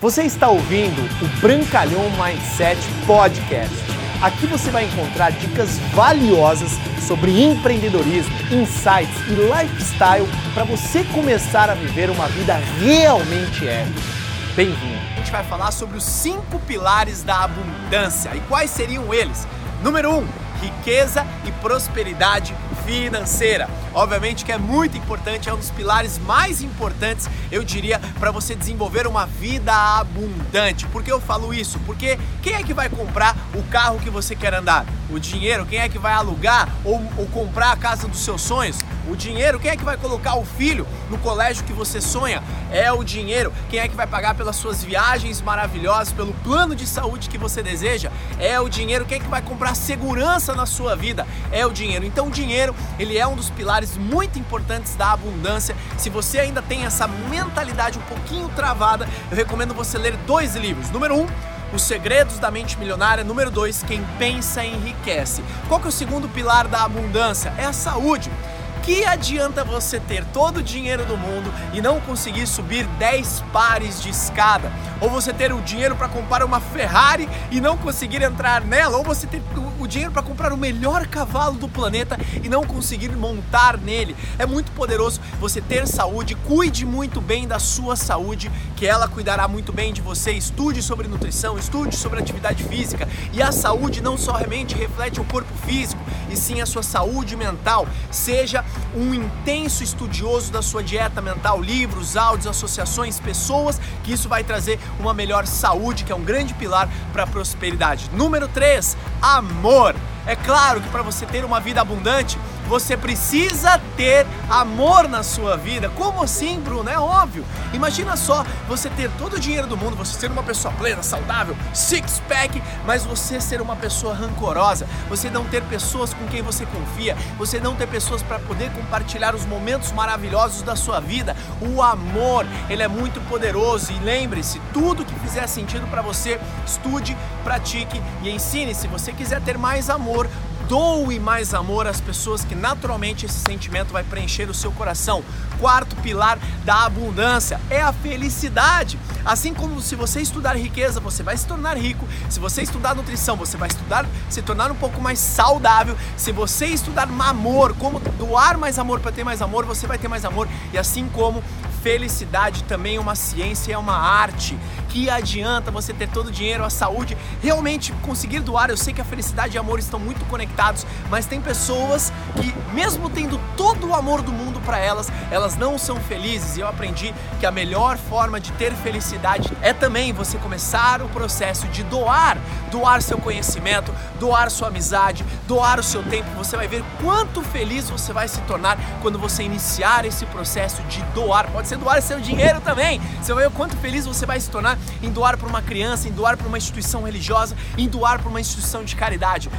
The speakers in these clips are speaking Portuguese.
Você está ouvindo o Brancalhão Mindset Podcast. Aqui você vai encontrar dicas valiosas sobre empreendedorismo, insights e lifestyle para você começar a viver uma vida realmente épica. Bem-vindo! A gente vai falar sobre os cinco pilares da abundância. E quais seriam eles? Número um, riqueza e prosperidade financeira. Obviamente que é muito importante, é um dos pilares mais importantes, eu diria, para você desenvolver uma vida abundante. Por que eu falo isso? Porque quem é que vai comprar o carro que você quer andar? O dinheiro, quem é que vai alugar ou, ou comprar a casa dos seus sonhos? O dinheiro, quem é que vai colocar o filho no colégio que você sonha? É o dinheiro. Quem é que vai pagar pelas suas viagens maravilhosas, pelo plano de saúde que você deseja? É o dinheiro. Quem é que vai comprar segurança na sua vida? É o dinheiro. Então, o dinheiro, ele é um dos pilares muito importantes da abundância. Se você ainda tem essa mentalidade um pouquinho travada, eu recomendo você ler dois livros. Número um, os Segredos da Mente Milionária. Número 2, Quem Pensa Enriquece. Qual que é o segundo pilar da abundância? É a saúde. Que adianta você ter todo o dinheiro do mundo e não conseguir subir 10 pares de escada? Ou você ter o dinheiro para comprar uma Ferrari e não conseguir entrar nela? Ou você ter o dinheiro para comprar o melhor cavalo do planeta e não conseguir montar nele? É muito poderoso você ter saúde, cuide muito bem da sua saúde, que ela cuidará muito bem de você. Estude sobre nutrição, estude sobre atividade física. E a saúde não somente reflete o corpo físico, e sim a sua saúde mental. Seja um intenso estudioso da sua dieta mental, livros, áudios, associações, pessoas, que isso vai trazer uma melhor saúde, que é um grande pilar para a prosperidade. Número 3, amor. É claro que para você ter uma vida abundante, você precisa ter amor na sua vida. Como assim, Bruno? É óbvio. Imagina só você ter todo o dinheiro do mundo, você ser uma pessoa plena, saudável, six pack, mas você ser uma pessoa rancorosa, você não ter pessoas com quem você confia, você não ter pessoas para poder compartilhar os momentos maravilhosos da sua vida. O amor, ele é muito poderoso e lembre-se, tudo que fizer sentido para você, estude, pratique e ensine. Se você quiser ter mais amor, doe mais amor às pessoas que naturalmente esse sentimento vai preencher o seu coração. Quarto pilar da abundância é a felicidade. Assim como se você estudar riqueza, você vai se tornar rico. Se você estudar nutrição, você vai estudar se tornar um pouco mais saudável. Se você estudar amor, como doar mais amor para ter mais amor, você vai ter mais amor. E assim como Felicidade também é uma ciência, é uma arte. Que adianta você ter todo o dinheiro, a saúde, realmente conseguir doar. Eu sei que a felicidade e amor estão muito conectados, mas tem pessoas que, mesmo tendo todo o amor do mundo para elas, elas não são felizes. E eu aprendi que a melhor forma de ter felicidade é também você começar o processo de doar, doar seu conhecimento, doar sua amizade, doar o seu tempo. Você vai ver quanto feliz você vai se tornar quando você iniciar esse processo de doar. Pode você doar seu dinheiro também. Você vai ver o quanto feliz você vai se tornar em doar para uma criança, em doar para uma instituição religiosa, em doar para uma instituição de caridade.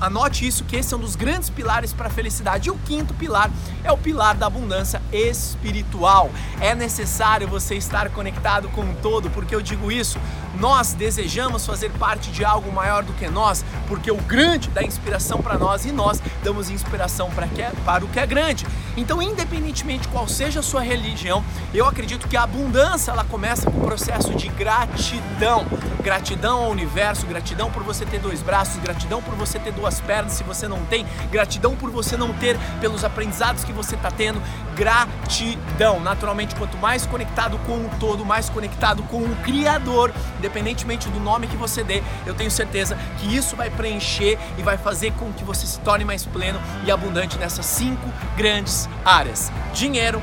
Anote isso, que esse é um dos grandes pilares para a felicidade. E o quinto pilar é o pilar da abundância espiritual. É necessário você estar conectado com o todo, porque eu digo isso, nós desejamos fazer parte de algo maior do que nós, porque o grande dá inspiração para nós e nós damos inspiração para, que é, para o que é grande. Então, independentemente qual seja a sua religião, eu acredito que a abundância ela começa com o processo de gratidão. Gratidão ao universo, gratidão por você ter dois braços, gratidão por você ter duas pernas se você não tem, gratidão por você não ter pelos aprendizados que você está tendo, gratidão. Naturalmente, quanto mais conectado com o todo, mais conectado com o Criador, independentemente do nome que você dê, eu tenho certeza que isso vai preencher e vai fazer com que você se torne mais pleno e abundante nessas cinco grandes áreas: dinheiro,